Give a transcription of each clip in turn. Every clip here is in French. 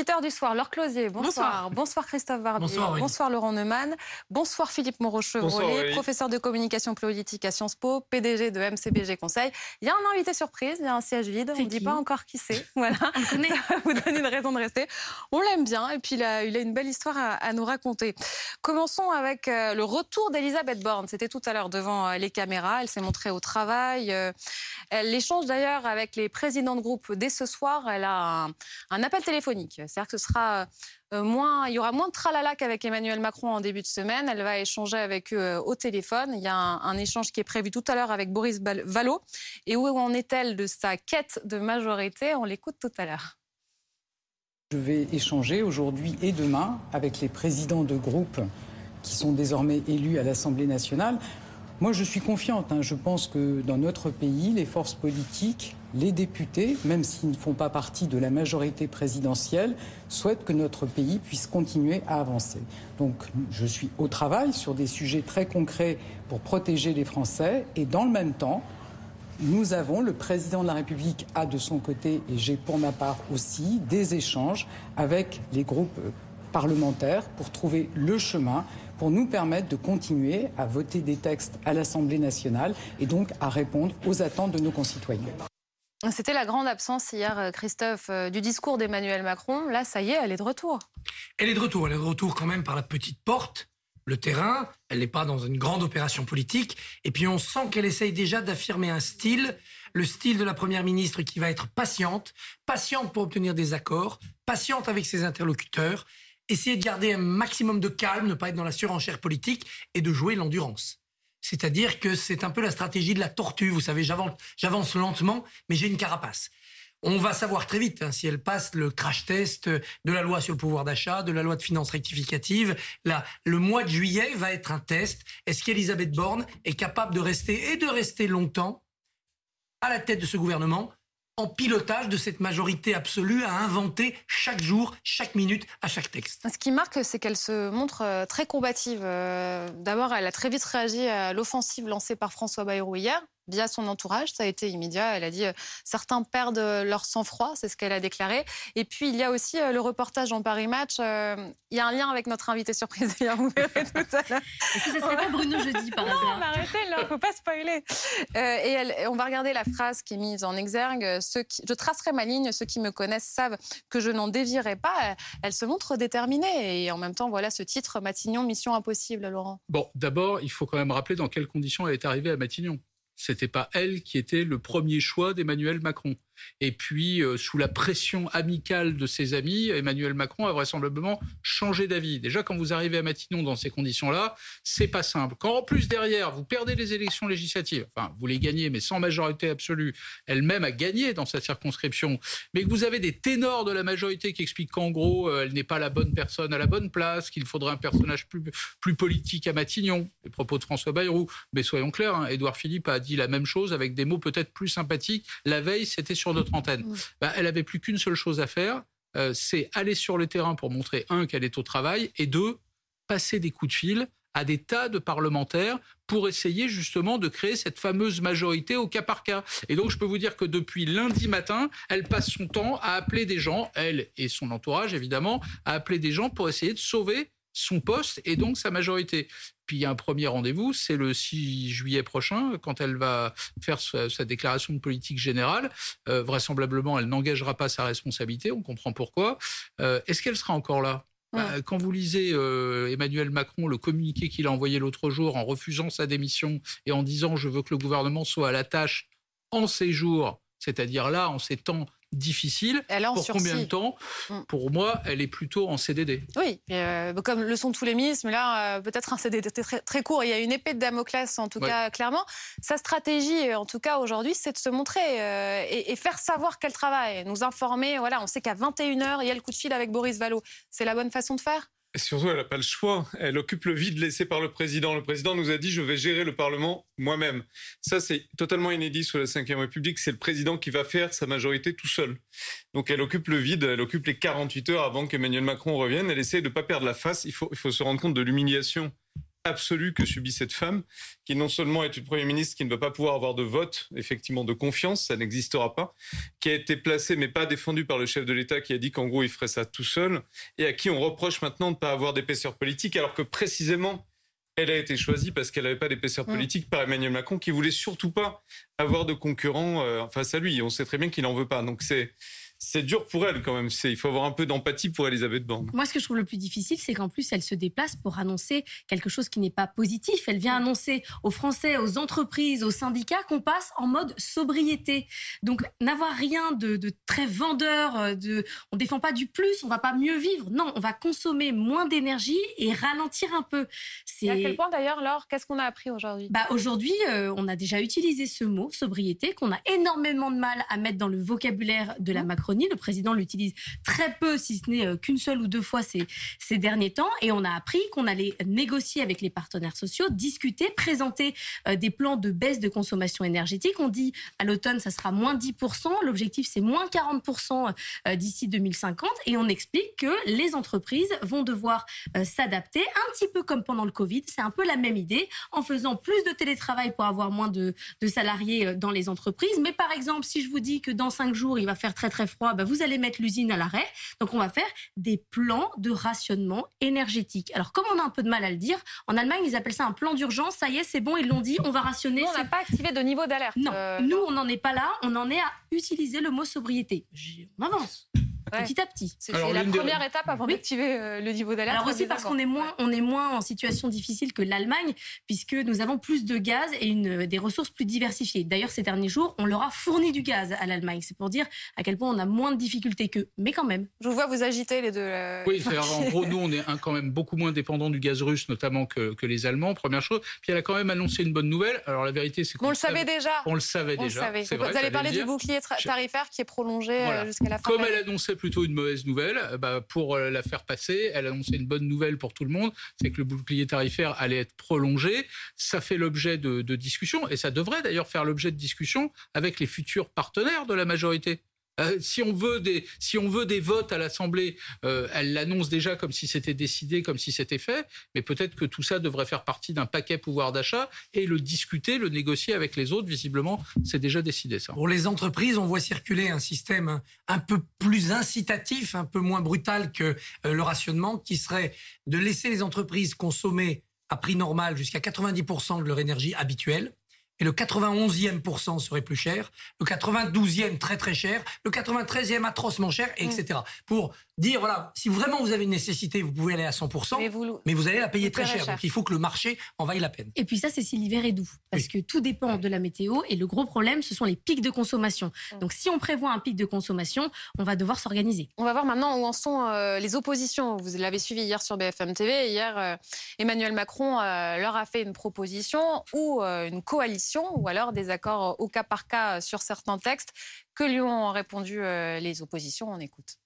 Nos visiteurs du soir, Laure Closier, bonsoir. Bonsoir, Christophe Barbier. Bonsoir, oui. bonsoir Laurent Neumann. Bonsoir Philippe Moreau-Chevrolet, professeur de communication politique à Sciences Po, PDG de MCBG Conseil. Il y a un invité surprise, il y a un siège vide. On ne dit pas encore qui c'est. Voilà. Ça va vous donner une raison de rester. On l'aime bien et puis il a, il a une belle histoire à, à, nous raconter. Commençons avec euh, le retour d'Elisabeth Borne. C'était tout à l'heure devant euh, les caméras. Elle s'est montrée au travail. Euh, elle échange d'ailleurs avec les présidents de groupe dès ce soir. Elle a un, un appel téléphonique c'est-à-dire que sera euh, moins, il y aura moins de tralala qu'avec Emmanuel Macron en début de semaine. Elle va échanger avec eux euh, au téléphone. Il y a un, échange qui est prévu tout à l'heure avec Boris Vallot. Et où en est-elle de sa quête de majorité? On l'écoute tout à l'heure. Je vais échanger aujourd'hui et demain avec les présidents de groupe qui sont désormais élus à l'Assemblée nationale. Moi, je suis confiante. Hein. Je pense que dans notre pays, les forces politiques les députés, même s'ils ne font pas partie de la majorité présidentielle, souhaitent que notre pays puisse continuer à avancer. Donc je suis au travail sur des sujets très concrets pour protéger les Français et dans le même temps, nous avons, le président de la République a de son côté, et j'ai pour ma part aussi, des échanges avec les groupes parlementaires pour trouver le chemin pour nous permettre de continuer à voter des textes à l'Assemblée nationale et donc à répondre aux attentes de nos concitoyens. C'était la grande absence hier, euh, Christophe, euh, du discours d'Emmanuel Macron. Là, ça y est, elle est de retour. Elle est de retour. Elle est de retour quand même par la petite porte, le terrain. Elle n'est pas dans une grande opération politique. Et puis on sent qu'elle essaye déjà d'affirmer un style, le style de la Première ministre qui va être patiente, patiente pour obtenir des accords, patiente avec ses interlocuteurs, essayer de garder un maximum de calme, ne pas être dans la surenchère politique et de jouer l'endurance. C'est-à-dire que c'est un peu la stratégie de la tortue. Vous savez, j'avance lentement, mais j'ai une carapace. On va savoir très vite hein, si elle passe le crash test de la loi sur le pouvoir d'achat, de la loi de finances rectificative. Là, le mois de juillet va être un test. Est-ce qu'Elisabeth Borne est capable de rester et de rester longtemps à la tête de ce gouvernement en pilotage de cette majorité absolue à inventer chaque jour, chaque minute, à chaque texte. Ce qui marque, c'est qu'elle se montre euh, très combative. Euh, d'abord, elle a très vite réagi à l'offensive lancée par François Bayrou hier via son entourage. Ça a été immédiat. Elle a dit euh, certains perdent leur sang-froid, c'est ce qu'elle a déclaré. Et puis il y a aussi euh, le reportage en Paris Match. Euh, il y a un lien avec notre invité surprise. vous verrez tout à l'heure. Est-ce que ce serait pas Bruno jeudi par non, hasard Non, arrêtez, il ne faut pas spoiler. et elle, on va regarder la phrase qui est mise en exergue. Ceux qui, je tracerai ma ligne. Ceux qui me connaissent savent que je n'en dévierai pas. Elle se montre déterminée et en même temps, voilà ce titre Matignon, mission impossible, Laurent. Bon, d'abord, il faut quand même rappeler dans quelles conditions elle est arrivée à Matignon c'était pas elle qui était le premier choix d'Emmanuel Macron. Et puis, euh, sous la pression amicale de ses amis, Emmanuel Macron a vraisemblablement changé d'avis. Déjà, quand vous arrivez à Matignon dans ces conditions-là, c'est pas simple. Quand en plus derrière, vous perdez les élections législatives, enfin, vous les gagnez, mais sans majorité absolue, elle-même a gagné dans sa circonscription, mais que vous avez des ténors de la majorité qui expliquent qu'en gros, euh, elle n'est pas la bonne personne à la bonne place, qu'il faudrait un personnage plus, politique à Matignon, les propos de François Bayrou. Mais soyons clairs, hein, Édouard Philippe a dit la même chose avec des mots peut-être plus sympathiques. La veille, c'était sur notre antenne. Bah, elle avait plus qu'une seule chose à faire, euh, c'est aller sur le terrain pour montrer, un, qu'elle est au travail, et deux, passer des coups de fil à des tas de parlementaires pour essayer justement de créer cette fameuse majorité au cas par cas. Et donc je peux vous dire que depuis lundi matin, elle passe son temps à appeler des gens, elle et son entourage évidemment, à appeler des gens pour essayer de sauver son poste et donc sa majorité. Puis il y a un premier rendez-vous, c'est le 6 juillet prochain, quand elle va faire sa, déclaration de politique générale. Euh, vraisemblablement, elle n'engagera pas sa responsabilité, on comprend pourquoi. Euh, est-ce qu'elle sera encore là? Bah, quand vous lisez euh, Emmanuel Macron, le communiqué qu'il a envoyé l'autre jour en refusant sa démission et en disant je veux que le gouvernement soit à la tâche en ces jours, c'est-à-dire là, en ces temps difficile. Elle Pour combien de temps mm. Pour moi, elle est plutôt en CDD. Oui, euh, comme le sont tous les ministres, mais là, euh, peut-être un CDD très, très, court. Il y a une épée de Damoclès, en tout cas, clairement. Sa stratégie, en tout cas aujourd'hui, c'est de se montrer euh, et, et, faire savoir qu'elle travaille, nous informer. Voilà, on sait qu'à 21h, il y a le coup de fil avec Boris Vallot. C'est la bonne façon de faire? Surtout, elle n'a pas le choix. Elle occupe le vide laissé par le président. Le président nous a dit je vais gérer le Parlement moi-même. Ça, c'est totalement inédit sous la Ve République. C'est le président qui va faire sa majorité tout seul. Donc elle occupe le vide, elle occupe les 48 heures avant qu'Emmanuel Macron revienne. Elle essaie de ne pas perdre la face. Il faut, il faut se rendre compte de l'humiliation absolue que subit cette femme, qui non seulement est une première ministre qui ne va pas pouvoir avoir de vote, effectivement, de confiance, ça n'existera pas, qui a été placée mais pas défendue par le chef de l'État qui a dit qu'en gros il ferait ça tout seul, et à qui on reproche maintenant de ne pas avoir d'épaisseur politique, alors que précisément elle a été choisie parce qu'elle n'avait pas d'épaisseur mm. politique par Emmanuel Macron, qui voulait surtout pas avoir de concurrents euh, face à lui. On sait très bien qu'il n'en veut pas. Donc c'est c'est dur pour elle quand même. Il faut avoir un peu d'empathie pour Elisabeth Borne. Moi, ce que je trouve le plus difficile, c'est qu'en plus, elle se déplace pour annoncer quelque chose qui n'est pas positif. Elle vient annoncer aux Français, aux entreprises, aux syndicats qu'on passe en mode sobriété. Donc, n'avoir rien de, très vendeur, euh, de, on défend pas du plus, on va pas mieux vivre. Non, on va consommer moins d'énergie et ralentir un peu. Et à quel point d'ailleurs, Laure, qu'est-ce qu'on a appris aujourd'hui? Bah, Aujourd'hui, euh, on a déjà utilisé ce mot, sobriété, qu'on a énormément de mal à mettre dans le vocabulaire de la mmh. Le président l'utilise très peu, si ce n'est euh, qu'une seule ou deux fois ces, derniers temps. Et on a appris qu'on allait négocier avec les partenaires sociaux, discuter, présenter euh, des plans de baisse de consommation énergétique. On dit à l'automne, ça sera moins 10%. L'objectif, c'est moins 40% euh, d'ici 2050. Et on explique que les entreprises vont devoir s'adapter, un petit peu comme pendant le Covid. C'est un peu la même idée, en faisant plus de télétravail pour avoir moins de, de salariés dans les entreprises. Mais par exemple, si je vous dis que dans cinq jours, il va faire très très froid, bah, vous allez mettre l'usine à l'arrêt. Donc on va faire des plans de rationnement énergétique. Alors comme on a un peu de mal à le dire, en Allemagne ils appellent ça un plan d'urgence. Ça y est, c'est bon, ils l'ont dit, on va rationner. Nous, on n'a pas activé de niveau d'alerte. Non, euh, nous on n'en est pas là. On en est à utiliser le mot sobriété. On avance petit à petit. C'est la première étape avant d'activer euh, le niveau d'alerte. Alors aussi parce qu'on est moins, on est moins en situation difficile que l'Allemagne, puisque nous avons plus de gaz et une, des ressources plus diversifiées. D'ailleurs, ces derniers jours, on leur a fourni du gaz à l'Allemagne. C'est pour dire à quel point on a moins de difficultés qu'eux. Mais quand même. Je vous vois vous agiter les deux. Euh, oui, en gros, nous, on est quand même beaucoup moins dépendant du gaz russe, notamment que, que, les Allemands, première chose. Puis elle a quand même annoncé une bonne nouvelle. Alors la vérité, c'est qu'on on le savait déjà. On le savait déjà. Vous, vous allez parler du bouclier tarifaire qui est prolongé euh, jusqu'à la fin. Comme elle annonçait plutôt une mauvaise nouvelle, bah, pour euh, la faire passer, elle annonçait une bonne nouvelle pour tout le monde, c'est que le bouclier tarifaire allait être prolongé. Ça fait l'objet de discussions, et ça devrait d'ailleurs faire l'objet de discussions avec les futurs partenaires de la majorité. Euh, si, on veut des, votes à l'Assemblée, euh, elle l'annonce déjà comme si c'était décidé, comme si c'était fait, mais peut-être que tout ça devrait faire partie d'un paquet pouvoir d'achat et le discuter, le négocier avec les autres. Visiblement, c'est déjà décidé ça. Pour les entreprises, on voit circuler un système un peu plus incitatif, un peu moins brutal que euh, le rationnement, qui serait de laisser les entreprises consommer à prix normal jusqu'à 90% de leur énergie habituelle et le 91e pourcent serait plus cher, le 92e très très cher, le 93e atrocement cher, etc. Mm. Pour dire, voilà, si vraiment vous avez une nécessité, vous pouvez aller à 100%, mais vous, allez la payer très cher. Donc il faut que le marché en vaille la peine. Et puis ça, c'est si l'hiver est doux, parce que tout dépend de la météo, et le gros problème, ce sont les pics de consommation. Mm. Donc si on prévoit un pic de consommation, on va devoir s'organiser. On va voir maintenant où en sont euh, les oppositions. Vous l'avez suivi hier sur BFM TV. Hier, euh, Emmanuel Macron euh, leur a fait une proposition ou une coalition ou alors des accords au cas par cas sur certains textes. Que lui ont répondu euh, les oppositions? On écoute.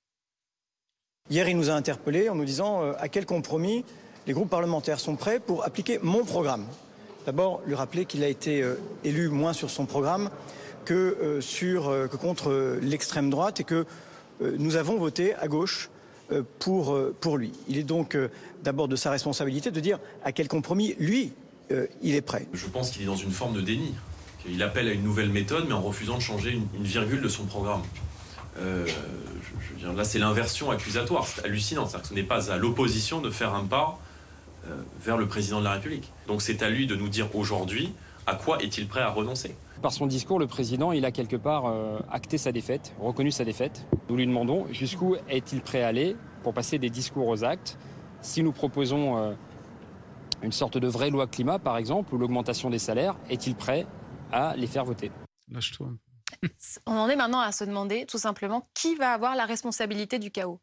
Hier, il nous a interpellés en nous disant euh, à quel compromis les groupes parlementaires sont prêts pour appliquer mon programme. D'abord, lui rappeler qu'il a été euh, élu moins sur son programme que, que contre l'extrême droite et que nous avons voté à gauche pour, lui. Il est donc d'abord de sa responsabilité de dire à quel compromis lui euh, il est prêt. Je pense qu'il est dans une forme de déni. Il appelle à une nouvelle méthode, mais en refusant de changer une, virgule de son programme. Euh, je, là, c'est l'inversion accusatoire. C'est hallucinant. Que ce n'est pas à l'opposition de faire un pas euh, vers le président de la République. Donc c'est à lui de nous dire aujourd'hui à quoi est-il prêt à renoncer. Par son discours, le président, il a quelque part acté sa défaite, reconnu sa défaite. Nous lui demandons jusqu'où est-il prêt à aller pour passer des discours aux actes? Si nous proposons une sorte de vraie loi climat, par exemple, ou l'augmentation des salaires, est-il prêt à les faire voter? Lâche-toi. On en est maintenant à se demander tout simplement qui va avoir la responsabilité du chaos.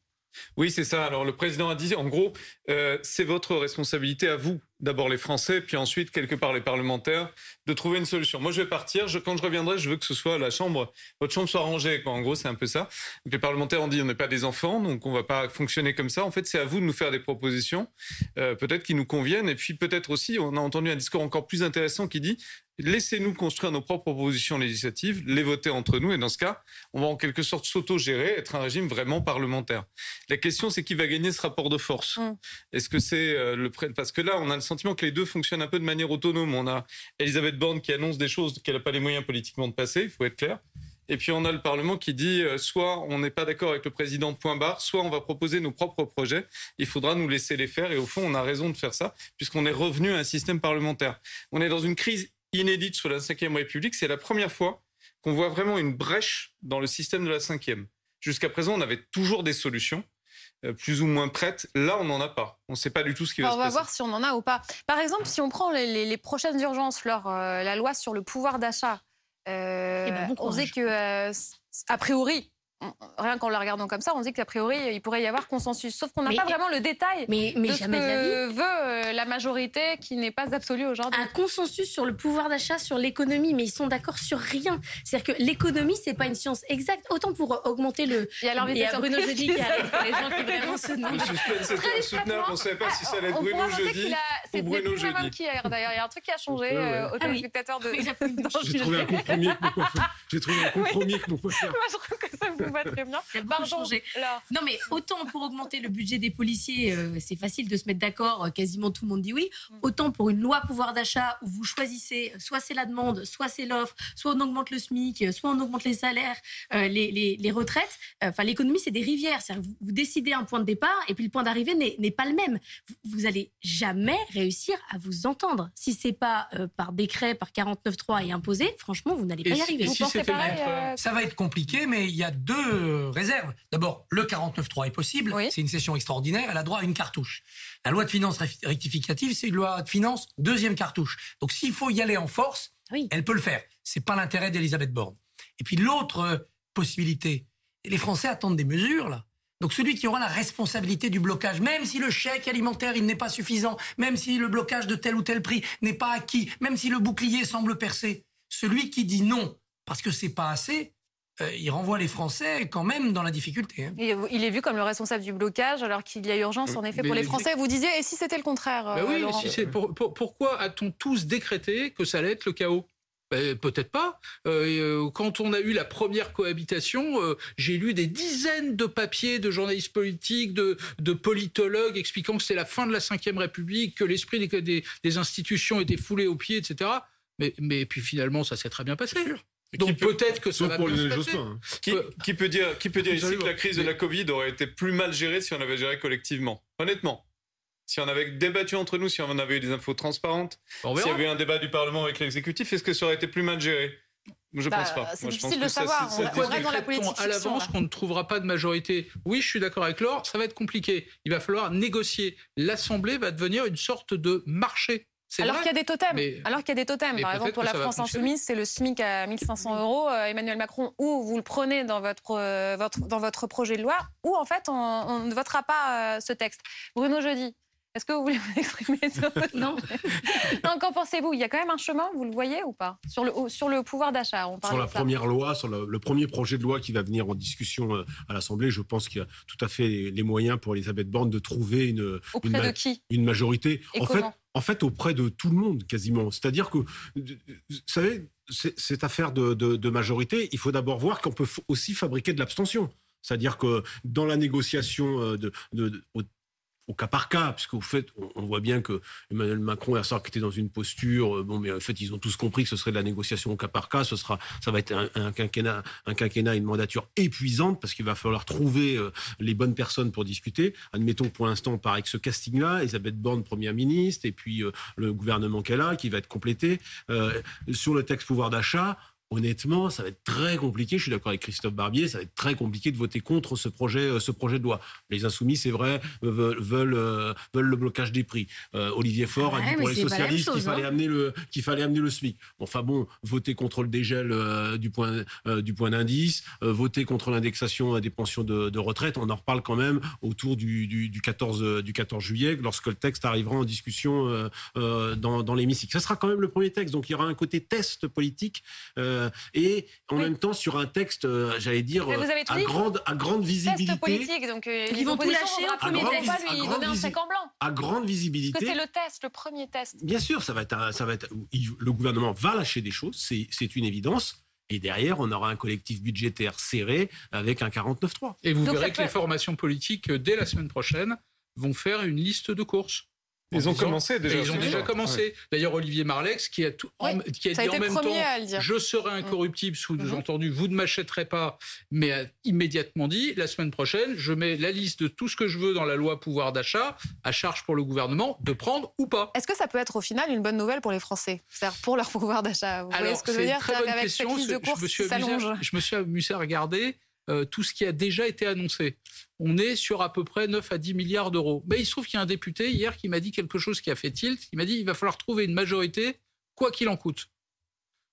Oui, c'est ça. Alors le président a dit, en gros, euh, c'est votre responsabilité à vous, d'abord les Français, puis ensuite, quelque part, les parlementaires, de trouver une solution. Moi, je vais partir. quand je reviendrai, je veux que ce soit la chambre, votre chambre soit rangée. En gros, c'est un peu ça. les parlementaires ont dit, on n'est pas des enfants, donc on va pas fonctionner comme ça. En fait, c'est à vous de nous faire des propositions, euh, peut-être qui nous conviennent. Et puis peut-être aussi, on a entendu un discours encore plus intéressant qui dit, laissez-nous construire nos propres propositions législatives, les voter entre nous, et dans ce cas, on va en quelque sorte s'auto-gérer, être un régime vraiment parlementaire. La question, c'est qui va gagner ce rapport de force mm. Est-ce que c'est euh, le parce que là, on a le sentiment que les deux fonctionnent un peu de manière autonome. On a Elisabeth Borne qui annonce des choses qu'elle n'a pas les moyens politiquement de passer, il faut être clair. Et puis on a le Parlement qui dit euh, soit on n'est pas d'accord avec le président, point barre, soit on va proposer nos propres projets. Il faudra nous laisser les faire. Et au fond, on a raison de faire ça, puisqu'on est revenu à un système parlementaire. On est dans une crise inédite sur la Ve République. C'est la première fois qu'on voit vraiment une brèche dans le système de la Ve. Jusqu'à présent, on avait toujours des solutions euh, plus ou moins prêtes. Là, on n'en a pas. On ne sait pas du tout ce qui va se passer. On va voir si on en a ou pas. Par exemple, si on prend les, prochaines urgences, leur, euh, la loi sur le pouvoir d'achat, euh, eh ben, on sait que, euh, a priori, rien qu'en la regardant comme ça, on dit qu'a priori, il pourrait y avoir consensus. Sauf qu'on n'a pas vraiment le détail mais, mais de jamais ce que veut euh, la majorité qui n'est pas absolue aujourd'hui. Un consensus sur le pouvoir d'achat, sur l'économie, mais ils sont d'accord sur rien. C'est-à-dire que l'économie, c'est pas une science exacte. Autant pour augmenter le... Il y a, y a Bruno Jeudi qui arrive, pour les gens qui vraiment se demandent. Le suspense insoutenable, on ne savait pas si ça allait être Bruno Jeudi ou Bruno Jeudi. Qui d'ailleurs, il y a un truc qui a changé euh, aux téléspectateurs de... J'ai trouvé un compromis J'ai trouvé un compromis que Moi, je trouve que ça vous va très bien. Non, mais autant pour augmenter le budget des policiers, euh, c'est facile de se mettre d'accord, euh, quasiment tout le monde dit oui. Mm. Autant pour une loi pouvoir d'achat où vous choisissez, soit c'est la demande, soit c'est l'offre, soit on augmente le SMIC, soit on augmente les salaires, euh, les, retraites. Enfin, l'économie, c'est des rivières. Vous, vous, décidez un point de départ et puis le point d'arrivée n'est pas le même. Vous, vous, allez jamais réussir à vous entendre. Si c'est pas par décret, par 49.3 et imposé, franchement, vous n'allez pas y arriver. vous pensez pareil, Ça va être compliqué, mais il y a deux réserves. D'abord, le 49.3 est possible. C'est une session extraordinaire. Elle a droit à une cartouche. La loi de finances rectificative, c'est une loi de finances deuxième cartouche. Donc, s'il faut y aller en force, elle peut le faire. C'est pas l'intérêt d'Elisabeth Borne. Et puis l'autre euh, possibilité, les Français attendent des mesures là. Donc celui qui aura la responsabilité du blocage, même si le chèque alimentaire il n'est pas suffisant, même si le blocage de tel ou tel prix n'est pas acquis, même si le bouclier semble percer, celui qui dit non parce que c'est pas assez, euh, il renvoie les Français quand même dans la difficulté. Hein. il est vu comme le responsable du blocage alors qu'il y a urgence en effet pour les Français. Vous disiez, et si c'était le contraire bah Oui, euh, si pourquoi a-t-on tous décrété que ça allait être le chaos? Ben, Peut-être pas. Euh, quand on a eu la première cohabitation, j'ai lu des dizaines de papiers de journalistes politiques, de, politologues expliquant que c'est la fin de la Ve République, que l'esprit des, des, institutions était foulé aux pieds, etc. Mais, mais puis finalement, ça s'est très bien passé. Donc peut-être que ça va pour les hein. Qui, qui, peut dire, qui peut dire ici que la crise de la Covid aurait été plus mal gérée si on avait géré collectivement? Honnêtement. Si on avait débattu entre nous, si on avait eu des infos transparentes, s'il y avait eu un débat du Parlement avec l'exécutif, est-ce que ça aurait été plus mal géré? Je bah, pense pas. C'est difficile de savoir. on dans la politique à l'avance qu'on ne trouvera pas de majorité. Oui, je suis d'accord avec Laure, ça va être compliqué. Il va falloir négocier. L'Assemblée va devenir une sorte de marché alors qu'il y a des totems. Alors qu'il y a des totems. Par exemple, pour la France insoumise, c'est le SMIC à 1500 euros. Euh, Emmanuel Macron, ou vous le prenez dans votre, euh, votre, dans votre projet de loi, ou en fait, on, ne votera pas euh, ce texte. Bruno Jeudi, est-ce que vous voulez vous exprimer sur Non. non Qu'en pensez-vous? Il y a quand même un chemin, vous le voyez ou pas? Sur le, sur le pouvoir d'achat Sur la première loi, sur le, premier projet de loi qui va venir en discussion euh, à l'Assemblée, je pense qu'il y a tout à fait les moyens pour Elisabeth Borne de trouver une, une, de qui? une majorité. en fait, en fait, auprès de tout le monde, quasiment. C'est-à-dire que, vous savez, cette affaire de, de majorité, il faut d'abord voir qu'on peut aussi fabriquer de l'abstention. C'est-à-dire que dans la négociation euh, de, de, au cas par cas, parce qu'au fait, on, voit bien que Emmanuel Macron et Assar qui étaient dans une posture, euh, bon, mais en fait, ils ont tous compris que ce serait de la négociation au cas par cas, ce sera, ça va être un, quinquennat, un quinquennat, une mandature épuisante, parce qu'il va falloir trouver euh, les bonnes personnes pour discuter. Admettons pour l'instant, on part avec ce casting-là, Elisabeth Borne, première ministre, et puis euh, le gouvernement qu'elle a, qui va être complété. sur le texte pouvoir d'achat, honnêtement, ça va être très compliqué. Je suis d'accord avec Christophe Barbier, ça va être très compliqué de voter contre ce projet, euh, ce projet de loi. Les insoumis, c'est vrai, veulent, veulent, euh, veulent, le blocage des prix. Euh, Olivier Faure a dit pour les socialistes qu'il fallait hein. amener le qu'il fallait amener le SMIC. Enfin bon, voter contre le dégel du point du point d'indice, voter contre l'indexation des pensions de, retraite, on en reparle quand même autour du, du, 14 du 14 juillet, lorsque le texte arrivera en discussion dans, dans l'hémicycle. Ce sera quand même le premier texte, donc il y aura un côté test politique. Et en même temps sur un texte, j'allais dire, à grande, à grande visibilité. politique, donc ils vont tout lâcher au premier texte. Pas lui donner un chèque en blanc. À grande visibilité. Parce que c'est le test, le premier test. Bien sûr, ça va être, ça va être, le gouvernement va lâcher des choses, c'est une évidence. Et derrière, on aura un collectif budgétaire serré avec un 49-3. Et vous verrez que les formations politiques, dès la semaine prochaine, vont faire une liste de courses. Ils ont commencé déjà. Ils ont déjà commencé. D'ailleurs, Olivier Marlex, qui a, tout, qui a dit en même temps Je serai incorruptible, sous-entendu, mhm. vous ne m'achèterez pas, mais a immédiatement dit la semaine prochaine, je mets la liste de tout ce que je veux dans la loi pouvoir d'achat, à charge pour le gouvernement de prendre ou pas. Est-ce que ça peut être au final une bonne nouvelle pour les Français C'est-à-dire pour leur pouvoir d'achat? Vous voyez ce que je veux dire? très bonne question. de course, je, me suis amusé, je me suis amusé à regarder. Euh, tout ce qui a déjà été annoncé. On est sur à peu près 9 à 10 milliards d'euros. Mais il se trouve qu'il y a un député hier qui m'a dit quelque chose qui a fait tilt. Il m'a dit il va falloir trouver une majorité, quoi qu'il en coûte.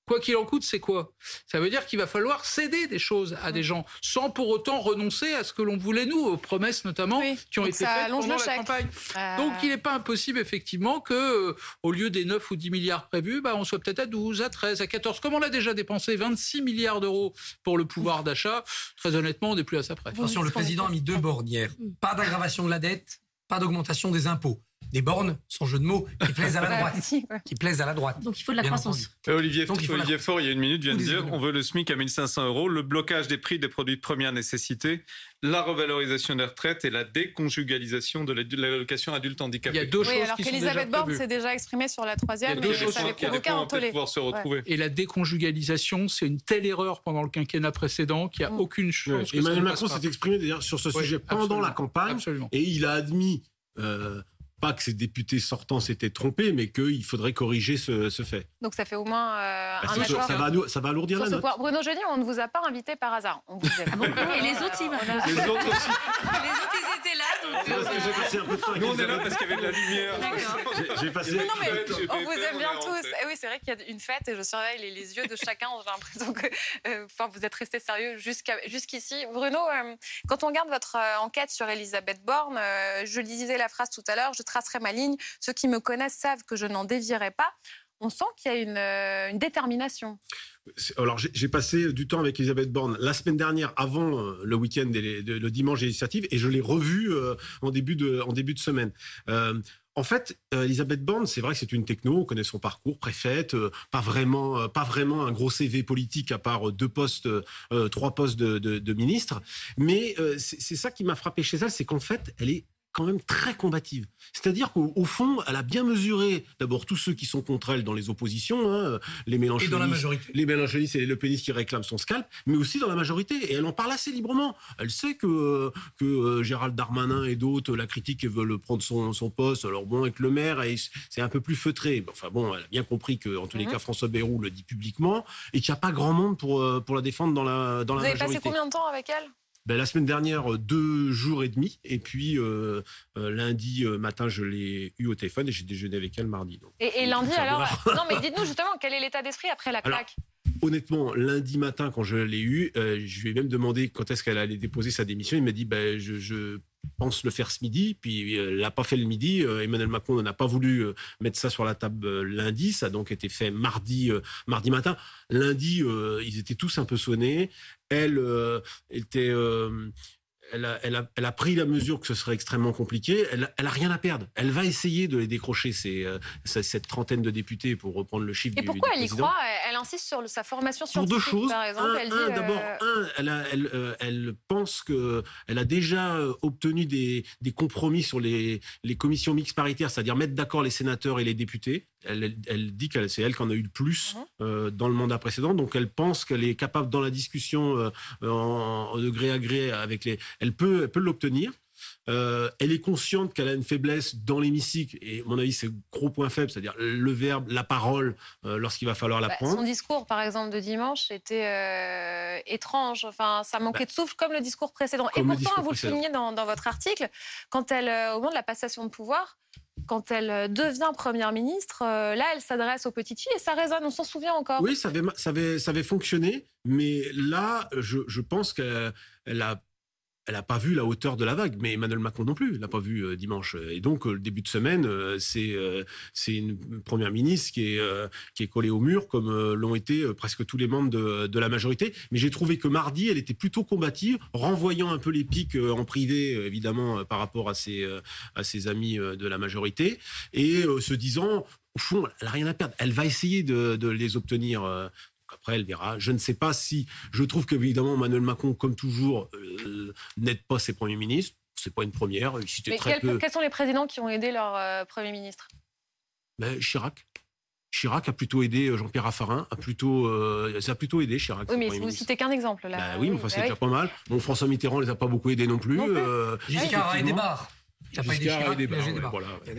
Quoi qu'il en coûte, c'est quoi? Ça veut dire qu'il va falloir céder des choses à des gens, sans pour autant renoncer à ce que l'on voulait nous, aux promesses notamment qui ont été faites pendant la campagne. Euh. Donc il n'est pas impossible effectivement que, euh, au lieu des 9 ou 10 milliards prévus, bah, on soit peut-être à 12, à 13, à 14. Comme on l'a déjà dépensé 26 milliards d'euros pour le pouvoir d'achat, très honnêtement, on n'est plus à sa près. Attention, le président a mis deux bornes hier. Pas d'aggravation de la dette, pas d'augmentation des impôts des bornes, sans jeu de mots, qui plaisent à la droite. Qui plaisent à la droite. Donc il faut de la croissance. Olivier, Olivier Faure, il y a une minute, vient de dire on veut le SMIC à 1500 euros, le blocage des prix des produits de première nécessité, la revalorisation des retraites et la déconjugalisation de l'allocation adulte handicapé. Il y a deux choses alors qu'Elisabeth Borne s'est déjà exprimée sur la troisième, mais ça avait provoqué un tollé. Se retrouver. Et la déconjugalisation, c'est une telle erreur pendant le quinquennat précédent qu'il n'y a mm. aucune chance. Emmanuel Macron s'est exprimé d'ailleurs sur ce sujet pendant la campagne et il a admis. Euh, pas que ces députés sortants s'étaient trompés, mais qu'il faudrait corriger ce, fait. Donc ça fait au moins euh, bah, un accord. Ça va, ça va alourdir la note. Bruno Jeudi, on ne vous a pas invité par hasard. On vous ah Et les autres, ils, les autres aussi. les autres, Parce que j'ai passé un peu de temps Nous, on est là parce qu'il y avait de la lumière. J'ai passé. Non, mais on vous aime bien tous. Et eh oui, c'est vrai qu'il y a une fête et je surveille les, les yeux de chacun. J'ai l'impression que euh, enfin, vous êtes resté sérieux jusqu'ici. Bruno, euh, quand on regarde votre enquête sur Elisabeth Borne, je disais la phrase tout à l'heure, je tracerai ma ligne ceux qui me connaissent savent que je n'en dévierai pas. On sent qu'il y a une, euh, détermination. Alors, j'ai passé du temps avec Elisabeth Borne la semaine dernière, avant euh, le week-end et le dimanche législatif, et je l'ai revue euh, en, début de, de semaine. En fait, Elisabeth Borne, c'est vrai que c'est une techno, on connaît son parcours, préfète, pas vraiment, pas vraiment un gros CV politique à part deux postes, trois postes de, de ministre. Mais c'est ça qui m'a frappé chez elle, c'est qu'en fait, elle est quand même très combative. C'est-à-dire qu'au fond, elle a bien mesuré d'abord tous ceux qui sont contre elle dans les oppositions, hein, les Mélenchonistes, dans la majorité. les Mélenchonistes et les Le Penistes qui réclament son scalp, mais aussi dans la majorité. Et elle en parle assez librement. Elle sait que, que euh, Gérald Darmanin et d'autres la critiquent et veulent prendre son, son poste. Alors bon, avec le maire, c'est un peu plus feutré. Enfin bon, elle a bien compris que, en tous les mhm. cas, François Bayrou le dit publiquement et qu'il n'y a pas grand monde pour, euh, pour la défendre dans la, dans Vous la majorité. Vous avez passé combien de temps avec elle? Ben, la semaine dernière, euh, deux jours et demi. Et puis, euh, euh, lundi matin, je l'ai eu au téléphone et j'ai déjeuné avec elle mardi. et, lundi, alors Non, mais dites-nous justement, quel est l'état d'esprit après la claque Honnêtement, lundi matin, quand je l'ai eu, je lui ai même demandé quand est-ce qu'elle allait déposer sa démission. Il m'a dit ben, je, pense le faire ce midi. Puis elle l'a pas fait le midi. Emmanuel Macron n'a pas voulu mettre ça sur la table lundi. Ça a donc été fait mardi, mardi matin. Lundi, ils étaient tous un peu sonnés elle euh, était euh, elle a, elle, a, elle a, pris la mesure que ce serait extrêmement compliqué. Elle, elle a rien à perdre. Elle va essayer de les décrocher, ces, euh, cette trentaine de députés, pour reprendre le chiffre. Et pourquoi elle y croit? Elle insiste sur sa formation scientifique, pour deux choses. par exemple. Un, d'abord, un, elle, a, elle, elle, pense que elle a déjà obtenu des, des compromis sur les, les commissions mixtes paritaires, c'est-à-dire mettre d'accord les sénateurs et les députés elle, dit que c'est elle qui en a eu le plus mhm. euh, dans le mandat précédent, donc elle pense qu'elle est capable dans la discussion euh, en, en, gré à gré avec les, elle peut, elle peut l'obtenir. Euh, elle est consciente qu'elle a une faiblesse dans l'hémicycle, et à mon avis, c'est le gros point faible, c'est-à-dire le verbe, la parole, lorsqu'il va falloir la bah, prendre. Son discours, par exemple, de dimanche était étrange. Enfin, ça manquait bah. de souffle, comme le discours précédent. et pourtant, vous le soulignez dans, dans, votre article, quand elle, au moment de la passation de pouvoir, quand elle euh, devient première ministre, euh, là, elle s'adresse aux petites filles et ça résonne, on s'en souvient encore. Oui, ça avait, ça avait, ça avait fonctionné, mais là, je, je pense qu'elle a elle n'a pas vu la hauteur de la vague, mais Emmanuel Macron non plus, l'a pas vu euh, dimanche. Et donc, le début de semaine, c'est c'est une première ministre qui est, qui est collée au mur, comme l'ont été presque tous les membres de, de la majorité. Mais j'ai trouvé que mardi, elle était plutôt combative, renvoyant un peu les pics en privé, évidemment, par rapport à ses, à ses amis de la majorité, et se disant, au fond, elle n'a rien à perdre. Elle va essayer de, de les obtenir après, elle verra. Je ne sais pas si. Je trouve qu'évidemment, Emmanuel Macron, comme toujours, euh, n'aide pas ses premiers ministres. C'est pas une première. Mais très quels sont les présidents qui ont aidé leur euh, premier ministre? Ben, Chirac. Chirac a plutôt aidé euh, Jean-Pierre Raffarin, a plutôt, ça a plutôt aidé Chirac. Oui, mais vous citez qu'un exemple là. Ben oui, mais enfin, c'est déjà pas mal. Bon, François Mitterrand les a pas beaucoup aidés non plus. Non Giscard a aidé Barre.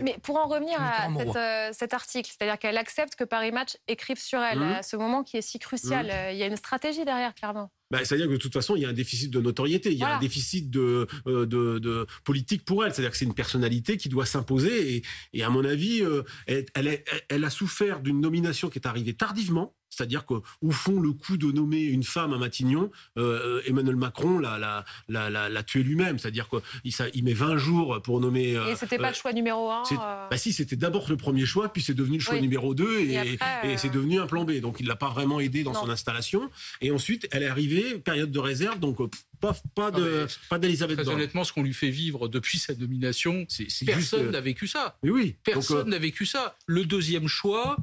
Mais pour en revenir à euh, cet article, c'est-à-dire qu'elle accepte que Paris Match écrive sur elle, mmh. à ce moment qui est si crucial, mmh. euh, il y a une stratégie derrière, clairement. Bah, C'est-à-dire que de toute façon, il y a un déficit de notoriété, il y a un déficit de, euh, de, de, politique pour elle. C'est-à-dire que c'est une personnalité qui doit s'imposer. Et, et, à mon avis, elle, elle, elle a souffert d'une nomination qui est arrivée tardivement. C'est-à-dire qu'au fond, le coup de nommer une femme à Matignon, euh, Emmanuel Macron l'a, l'a, tué lui-même. C'est-à-dire qu'il il met 20 jours pour nommer. Euh, et c'était pas le choix numéro un euh Bah si, c'était d'abord le premier choix, puis c'est devenu le choix numéro 2 et, c'est devenu un plan B. Donc il l'a pas vraiment aidé dans son installation. Et ensuite, elle est arrivée, période de réserve, donc pas, pas de, pas d'Elisabeth Très honnêtement, ce qu'on lui fait vivre depuis sa nomination, c'est, personne n'a vécu ça. Mais oui. Personne n'a vécu ça. Le deuxième choix,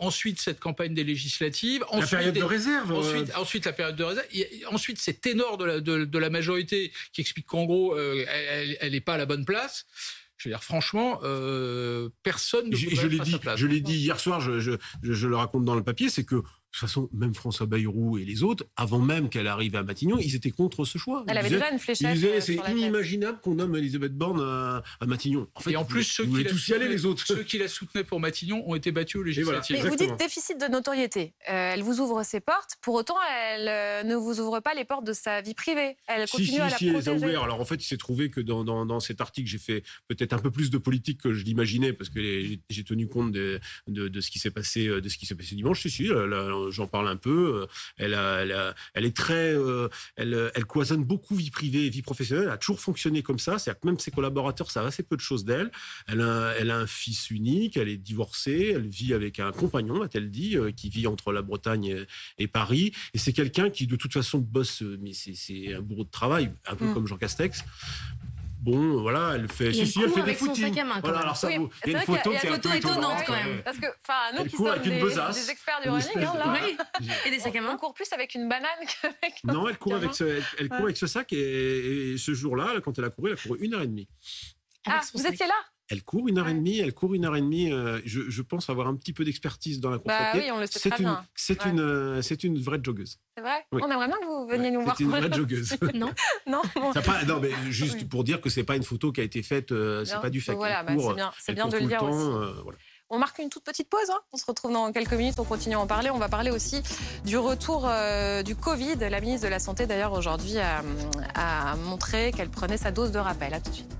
ensuite cette campagne des législative. Ensuite, la période de réserve. Ensuite, euh. ensuite, la période de réserve. Ensuite, ces ténors de la, de, la majorité qui expliquent qu'en gros, euh, elle n'est pas à la bonne place. Je veux dire, franchement, euh, personne ne je, je l'ai dit, Je l'ai dit hier soir, je, je, je, le raconte dans le papier, c'est que de toute façon, même François Bayrou et les autres, avant même qu'elle arrive à Matignon, ils étaient contre ce choix. Elle avait déjà une fléchette. Ils disaient, c'est inimaginable qu'on nomme Elisabeth Borne à, Matignon. En fait, et en plus, ceux qui, tous y aller, les autres. ceux qui la soutenaient pour Matignon ont été battus aux législatives. Mais vous dites déficit de notoriété. Euh, elle vous ouvre ses portes. Pour autant, elle euh, ne vous ouvre pas les portes de sa vie privée. Elle continue à la si, protéger. Elle les a ouvert. Alors en fait, il s'est trouvé que dans, dans, dans cet article, j'ai fait peut-être un peu plus de politique que je l'imaginais parce que j'ai tenu compte de, de, de ce qui s'est passé, de ce qui s'est passé dimanche. Si, si, j'en parle un peu. Euh, elle, elle, est très, euh, elle, elle cloisonne beaucoup vie privée et vie professionnelle. Elle a toujours fonctionné comme ça. C'est-à-dire que même ses collaborateurs savent assez peu de choses d'elle. Elle a, elle a un fils unique. Elle est divorcée. Elle vit avec un compagnon, a-t-elle dit, euh, qui vit entre la Bretagne et, Paris. Et c'est quelqu'un qui, de toute façon, bosse, mais c'est un bourreau de travail, un peu mm. comme Jean Castex bon, voilà, elle fait. Si, si, elle fait des footings. Voilà, alors ça, oui, il y a une photo, qui est photo étonnante quand même. Parce que, enfin, nous qui sommes des, des, experts du running, hein, là, et des sacs à main. On court plus avec une banane qu'avec. Non, elle court avec ce, elle court avec ce sac et, ce jour-là, quand elle a couru, elle a couru une heure et demie. Ah, vous étiez là elle court une heure et demie, elle court une heure et demie. Euh, je, je, pense avoir un petit peu d'expertise dans la course bah oui, on le sait une, C'est une, euh, c'est une vraie joggeuse. C'est vrai? On aimerait bien que vous veniez nous voir. C'est une vraie joggeuse. non, non. Pas, non, mais juste pour dire que c'est pas une photo qui a été faite, euh, c'est pas du fait. Voilà, bah, c'est bien, c'est bien de le dire aussi. voilà. On marque une toute petite pause. Hein. On se retrouve dans quelques minutes. On continue à en parler. On va parler aussi du retour du Covid. La ministre de la Santé, d'ailleurs, aujourd'hui, a, a montré qu'elle prenait sa dose de rappel. À tout de suite.